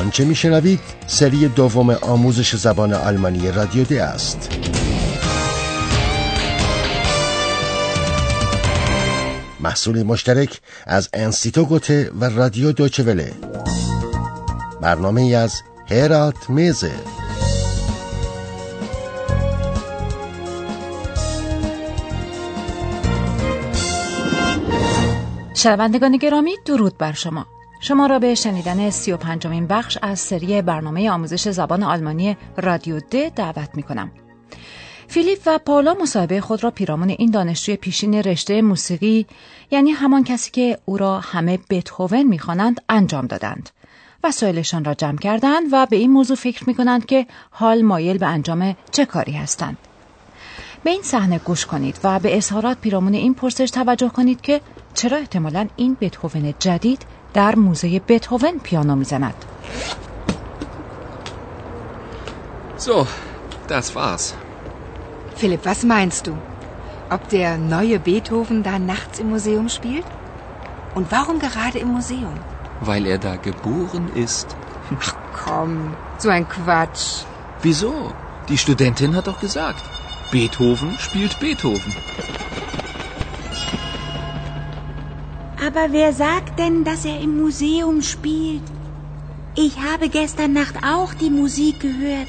آنچه میشنوید؟ سری دوم آموزش زبان آلمانی رادیو دی است. محصول مشترک از انستیتو گوته و رادیو دوچوله برنامه از هرات میزه. شنوندگان گرامی درود بر شما. شما را به شنیدن سی و پنجمین بخش از سری برنامه آموزش زبان آلمانی رادیو د دعوت می کنم. فیلیپ و پاولا مصاحبه خود را پیرامون این دانشجوی پیشین رشته موسیقی یعنی همان کسی که او را همه بتهوون می‌خوانند انجام دادند. وسایلشان را جمع کردند و به این موضوع فکر می کنند که حال مایل به انجام چه کاری هستند. به این صحنه گوش کنید و به اظهارات پیرامون این پرسش توجه کنید که چرا احتمالا این بتهوون جدید در موزه بتهوون پیانو میزند. So, das war's. Philipp, was meinst du? Ob der neue Beethoven da nachts im Museum spielt? Und warum gerade im Museum? Weil er da geboren ist. Ach komm, so ein Quatsch. Wieso? Die Studentin hat doch gesagt, Beethoven spielt Beethoven. Aber wer sagt denn, dass er im Museum spielt? Ich habe gestern Nacht auch die Musik gehört.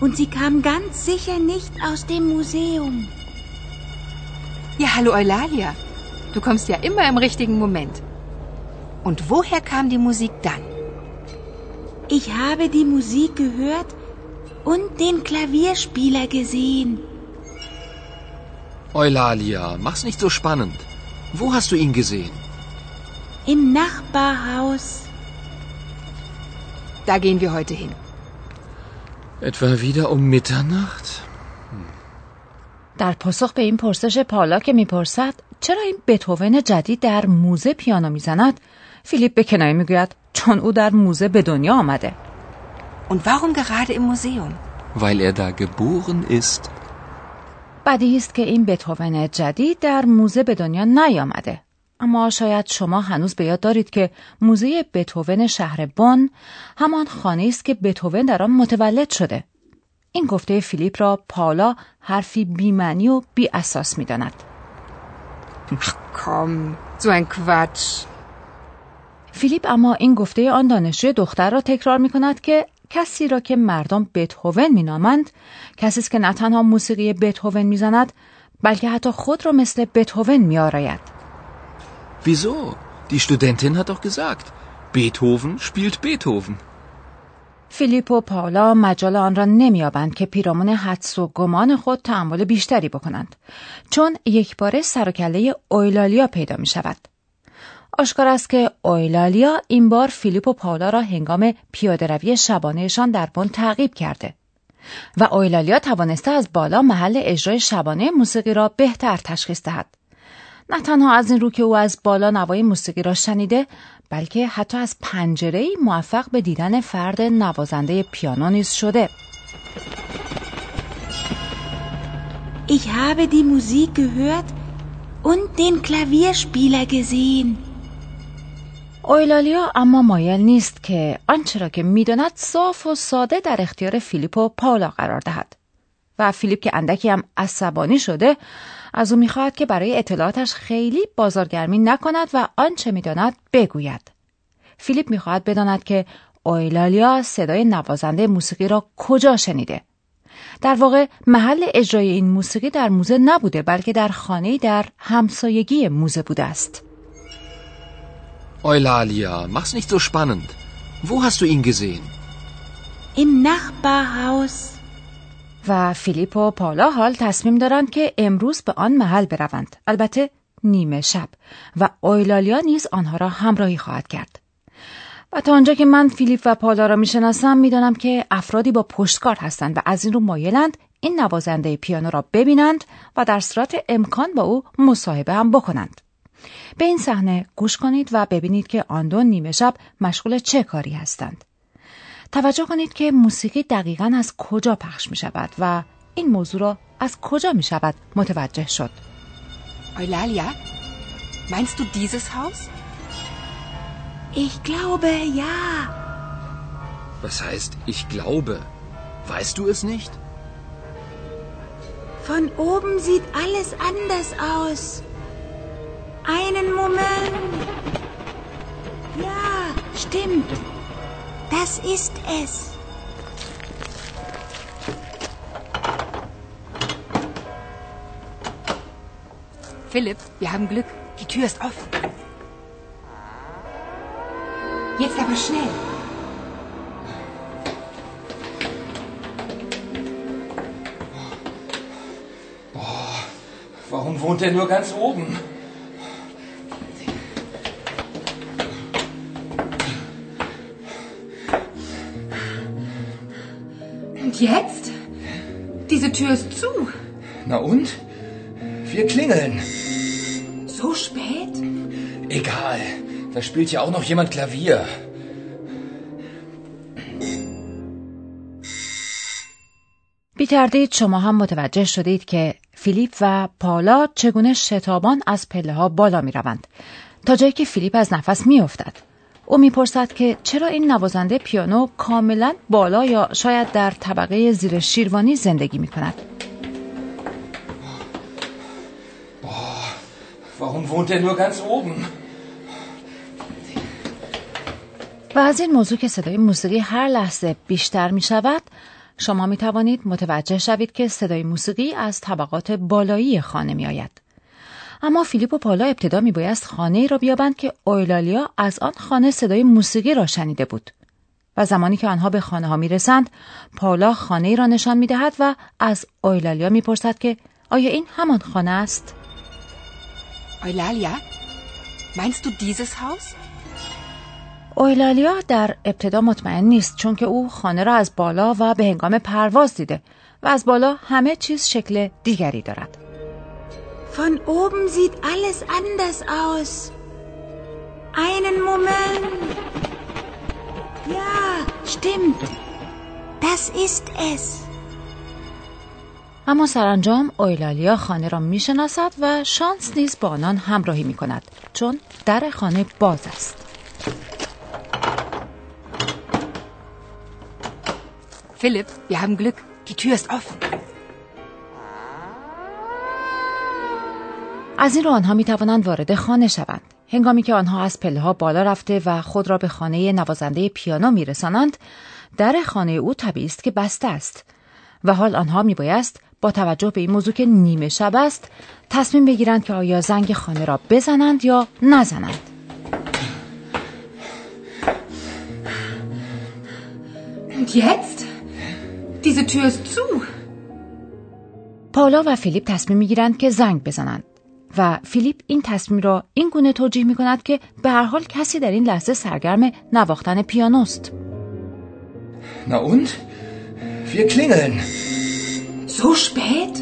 Und sie kam ganz sicher nicht aus dem Museum. Ja, hallo Eulalia. Du kommst ja immer im richtigen Moment. Und woher kam die Musik dann? Ich habe die Musik gehört und den Klavierspieler gesehen. Eulalia, mach's nicht so spannend. Wo hast du ihn gesehen? Im Nachbarhaus. Da gehen wir heute hin. Etwa wieder um Mitternacht? در پاسخ به این پرسش پالا که می‌پرسد چرا این بتهوون جدید در موزه پیانو می‌زند فیلیپ به کنایه می‌گوید چون او در موزه به دنیا آمده Und warum gerade im Museum? Weil er da geboren ist. بدیهی است که این بتهوون جدید در موزه به دنیا نیامده اما شاید شما هنوز به یاد دارید که موزه بتهوون شهر بن همان خانه است که بتهوون در آن متولد شده این گفته فیلیپ را پالا حرفی بیمعنی و بی اساس می داند. Ein Quatsch. فیلیپ اما این گفته آن دانشجوی دختر را تکرار می کند که کسی را که مردم بتهوون می نامند کسی است که نه تنها موسیقی بتهوون می زند بلکه حتی خود را مثل بتهوون می آراید. Wieso? Die Studentin hat doch gesagt, Beethoven spielt Beethoven. فیلیپ و پاولا مجال آن را نمیابند که پیرامون حدس و گمان خود تحمل بیشتری بکنند چون یک باره سر و کله اویلالیا پیدا می شود. آشکار است که اویلالیا این بار فیلیپ و پاولا را هنگام پیاده روی شبانهشان در بن تعقیب کرده و اویلالیا توانسته از بالا محل اجرای شبانه موسیقی را بهتر تشخیص دهد. نه تنها از این رو که او از بالا نوای موسیقی را شنیده بلکه حتی از پنجره موفق به دیدن فرد نوازنده پیانو نیز شده Ich habe die Musik gehört und den Klavierspieler gesehen. اویلالیا اما مایل نیست که آنچه را که می‌داند صاف و ساده در اختیار فیلیپ و پاولا قرار دهد. و فیلیپ که اندکی هم عصبانی شده از او می‌خواهد که برای اطلاعاتش خیلی بازارگرمی نکند و آنچه می‌داند بگوید. فیلیپ می‌خواهد بداند که اویلالیا صدای نوازنده موسیقی را کجا شنیده. در واقع محل اجرای این موسیقی در موزه نبوده بلکه در خانه در همسایگی موزه بوده است. Eulalia, mach's nicht so spannend. Wo hast du ihn gesehen? Im Nachbarhaus. و فیلیپ و پالا حال تصمیم دارند که امروز به آن محل بروند البته نیمه شب و اویلالیا نیز آنها را همراهی خواهد کرد و تا آنجا که من فیلیپ و پالا را می‌شناسم می‌دانم که افرادی با پشتکار هستند و از این رو مایلند این نوازنده پیانو را ببینند و در صورت امکان با او مصاحبه هم بکنند به این صحنه گوش کنید و ببینید که آن دو نیمه شب مشغول چه کاری هستند توجه کنید که موسیقی دقیقا از کجا پخش می شود و این موضوع را از کجا می شود متوجه شد Eulalia, meinst du dieses Haus? Ich glaube ja. Was heißt, ich glaube? Weißt du es nicht? Von oben sieht alles anders aus. Einen Moment. Ja, stimmt. Das ist es. Philipp, wir haben Glück. Die Tür ist offen. Jetzt aber schnell. Warum wohnt er nur ganz oben? Jetzt? Diese Tür ist zu. Na und? Wir klingeln. So spät? Egal. Da spielt ja auch noch jemand Klavier. بی تردید شما هم متوجه شدید که فیلیپ و پالا چگونه شتابان از پله ها بالا می روند تا جایی که فیلیپ از نفس می افتد. او می‌پرسد که چرا این نوازنده پیانو کاملا بالا یا شاید در طبقه زیر شیروانی زندگی می کند. Warum wohnt er nur ganz oben? و از این موضوع که صدای موسیقی هر لحظه بیشتر می شود شما می توانید متوجه شوید که صدای موسیقی از طبقات بالایی خانه می آید. اما فیلیپ و پالا ابتدا می بایست خانه ای را بیابند که اویلالیا از آن خانه صدای موسیقی را شنیده بود. و زمانی که آنها به خانه ها می رسند، پالا خانه ای را نشان می دهد و از اویلالیا می پرسد که آیا این همان خانه است؟ Eulalia, meinst du dieses Haus? اویلالیا در ابتدا مطمئن نیست چون که او خانه را از بالا و به هنگام پرواز دیده و از بالا همه چیز شکل دیگری دارد. Von oben sieht alles anders aus. Einen Moment. Ja, stimmt. Das ist es. اما سرانجام اویلالیا خانه را میشناسد و شانس نیز با آنان همراهی می کند چون در خانه باز است. Philipp, wir haben Glück. Die Tür ist offen. از این رو آنها می توانند وارد خانه شوند. هنگامی که آنها از پله ها بالا رفته و خود را به خانه نوازنده پیانو می رسانند، در خانه او طبیعی است که بسته است و حال آنها می بایست با توجه به این موضوع که نیمه شب است تصمیم بگیرند که آیا زنگ خانه را بزنند یا نزنند. Und jetzt? Diese Tür ist zu. پاولا و فیلیپ تصمیم می‌گیرند که زنگ بزنند و فیلیپ این تصمیم را این گونه توجیه می کند که به هر حال کسی در این لحظه سرگرم نواختن پیانوست. Na und? Wir klingeln. So spät?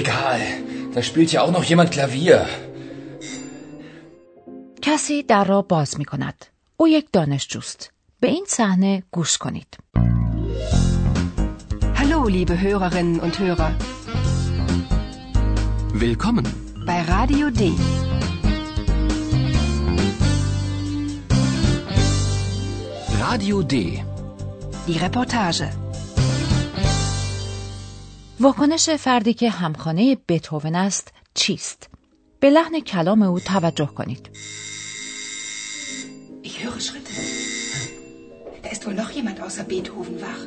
Egal. Da spielt ja auch noch jemand Klavier. کسی در را باز می کند. او یک دانشجوست. به این صحنه گوش کنید. Hallo, liebe Hörerinnen und Hörer. Willkommen. Bei Radio D. Radio D. Die Reportage. واکنش فردی که همخانه بتهوون است چیست؟ به لحن کلام او توجه کنید. Ich höre Schritte. Da ist wohl noch jemand außer Beethoven wach.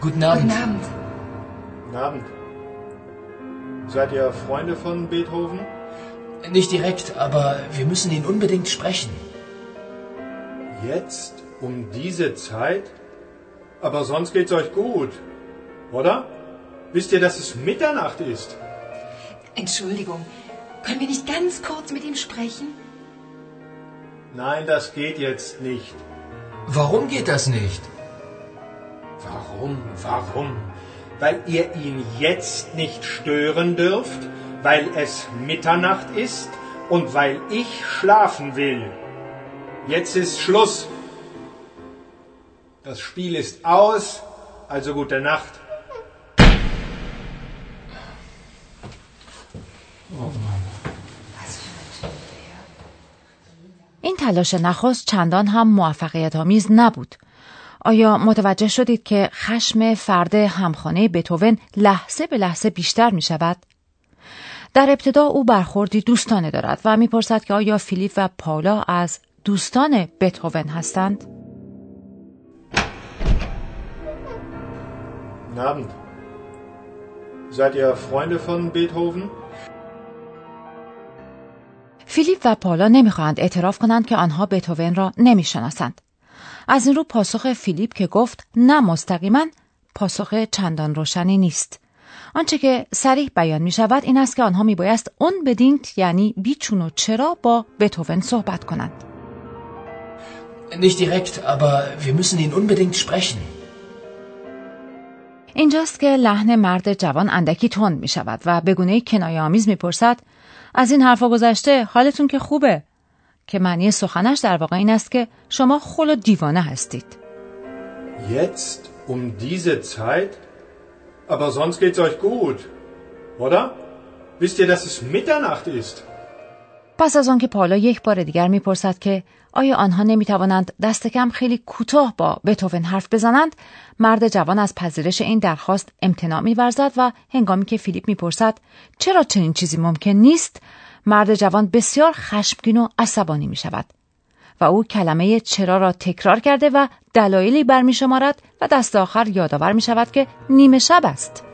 Guten Guten Abend. Abend. Guten Abend. Seid ihr Freunde von Beethoven? Nicht direkt, aber wir müssen ihn unbedingt sprechen. Jetzt? Um diese Zeit? Aber sonst geht's euch gut, oder? Wisst ihr, dass es Mitternacht ist? Entschuldigung, können wir nicht ganz kurz mit ihm sprechen? Nein, das geht jetzt nicht. Warum geht das nicht? Warum? Warum? Weil ihr ihn jetzt nicht stören dürft, weil es Mitternacht ist und weil ich schlafen will. Jetzt ist Schluss. Das Spiel ist aus, also gute Nacht. این تلاش نخست چندان هم موفقیت آمیز نبود. آیا متوجه شدید که خشم فرد همخانه بتوون لحظه به لحظه بیشتر می شود؟ در ابتدا او برخوردی دوستانه دارد و می‌پرسد که آیا فیلیپ و پاولا از دوستان بتوون هستند؟ Abend. Seid ihr Freunde von Beethoven? فیلیپ و پالا نمی‌خواهند اعتراف کنند که آنها بتوون را نمی‌شناسند. از این رو پاسخ فیلیپ که گفت نه مستقیما پاسخ چندان روشنی نیست. آنچه که سریح بیان می شود این است که آنها می بایست اون بدینت یعنی بیچون و چرا با بتوون صحبت کنند. Nicht direkt, aber wir müssen ihn unbedingt sprechen. اینجاست که لحن مرد جوان اندکی تند می شود و به گونه کنایه آمیز می پرسد از این حرفا گذشته حالتون که خوبه که معنی سخنش در واقع این است که شما خل و دیوانه هستید Jetzt um diese Zeit? Aber sonst geht's euch gut, oder? Wisst ihr, dass es Mitternacht ist? پس از آنکه پالا یک بار دیگر می‌پرسد که آیا آنها نمی‌توانند دست کم خیلی کوتاه با بتوون حرف بزنند مرد جوان از پذیرش این درخواست امتناع میورزد و هنگامی که فیلیپ می‌پرسد چرا چنین چیزی ممکن نیست مرد جوان بسیار خشمگین و عصبانی می شود و او کلمه چرا را تکرار کرده و دلایلی برمی شمارد و دست آخر یادآور می شود که نیمه شب است.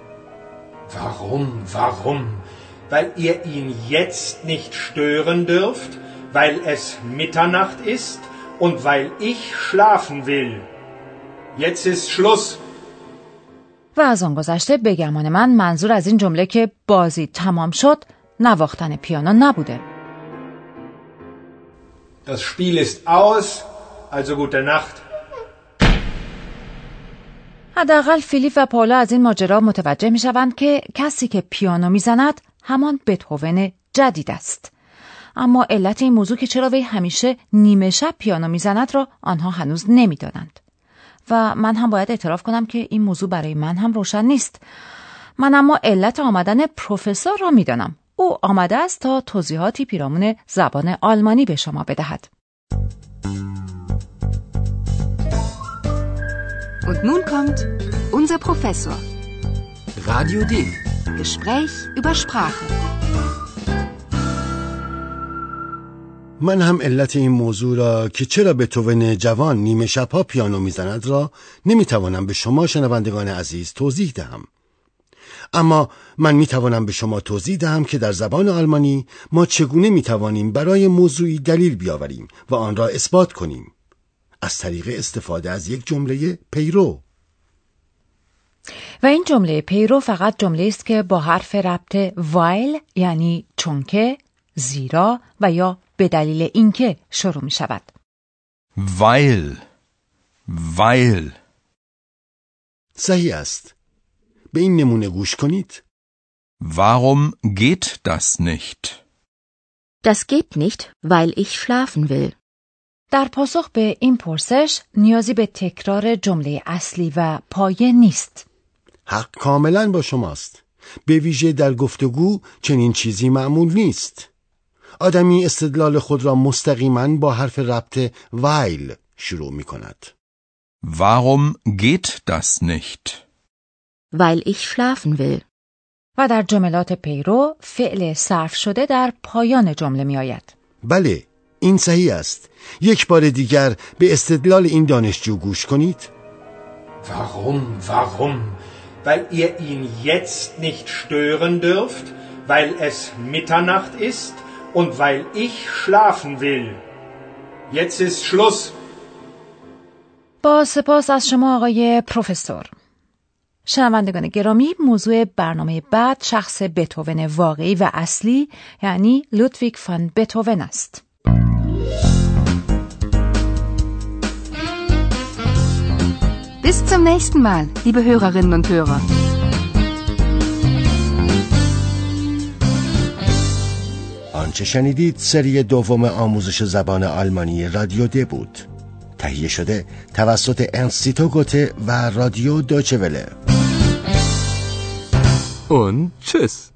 Warum, warum? Weil ihr ihn jetzt nicht stören dürft, weil es Mitternacht ist und weil ich schlafen will. Jetzt ist Schluss. و از آن گذشته به گمان من منظور از این جمله که بازی تمام شد نواختن پیانو نبوده. Das Spiel ist aus, also gute Nacht. حداقل فیلیپ و پاولا از این ماجرا متوجه می شوند که کسی که پیانو می‌زند همان بتهوون جدید است. اما علت این موضوع که چرا وی همیشه نیمه شب پیانو می‌زند را آنها هنوز نمی‌دانند. و من هم باید اعتراف کنم که این موضوع برای من هم روشن نیست. من اما علت آمدن پروفسور را می‌دانم. او آمده است تا توضیحاتی پیرامون زبان آلمانی به شما بدهد. Und nun kommt unser Professor. Radio D. Gespräch über Sprache. من هم علت این موضوع را که چرا به توون جوان نیمه شبها پیانو می‌زند را نمی‌توانم به شما شنوندگان عزیز توضیح دهم. اما من می توانم به شما توضیح دهم که در زبان آلمانی ما چگونه می توانیم برای موضوعی دلیل بیاوریم و آن را اثبات کنیم از طریق استفاده از یک جمله پیرو و این جمله پیرو فقط جمله است که با حرف ربط وایل یعنی چونکه زیرا و یا به دلیل اینکه شروع می شود. Weil. Weil. صحیح است. به این نمونه گوش کنید. Warum geht das nicht? Das geht nicht, weil ich schlafen will. در پاسخ به این پرسش نیازی به تکرار جمله اصلی و پایه نیست. حق کاملا با شماست. به ویژه در گفتگو چنین چیزی معمول نیست. آدمی استدلال خود را مستقیما با حرف ربط ویل شروع می کند. Warum geht das nicht? Weil ich schlafen will. و در جملات پیرو فعل صرف شده در پایان جمله می آید. بله این صحیح است یک بار دیگر به استدلال این دانشجو گوش کنید Warum, warum? Weil ihr ihn jetzt nicht stören dürft, weil es Mitternacht ist und weil ich schlafen will. Jetzt ist Schluss. با سپاس از شما آقای پروفسور. شنوندگان گرامی موضوع برنامه بعد شخص بتوون واقعی و اصلی یعنی لودویگ فان بتوون است. Bis zum nächsten Mal, liebe Hörerinnen und Hörer. آنچه شنیدید سری دوم آموزش زبان آلمانی رادیو د بود تهیه شده توسط انستیتو گوته و رادیو دوچه وله Und tschüss.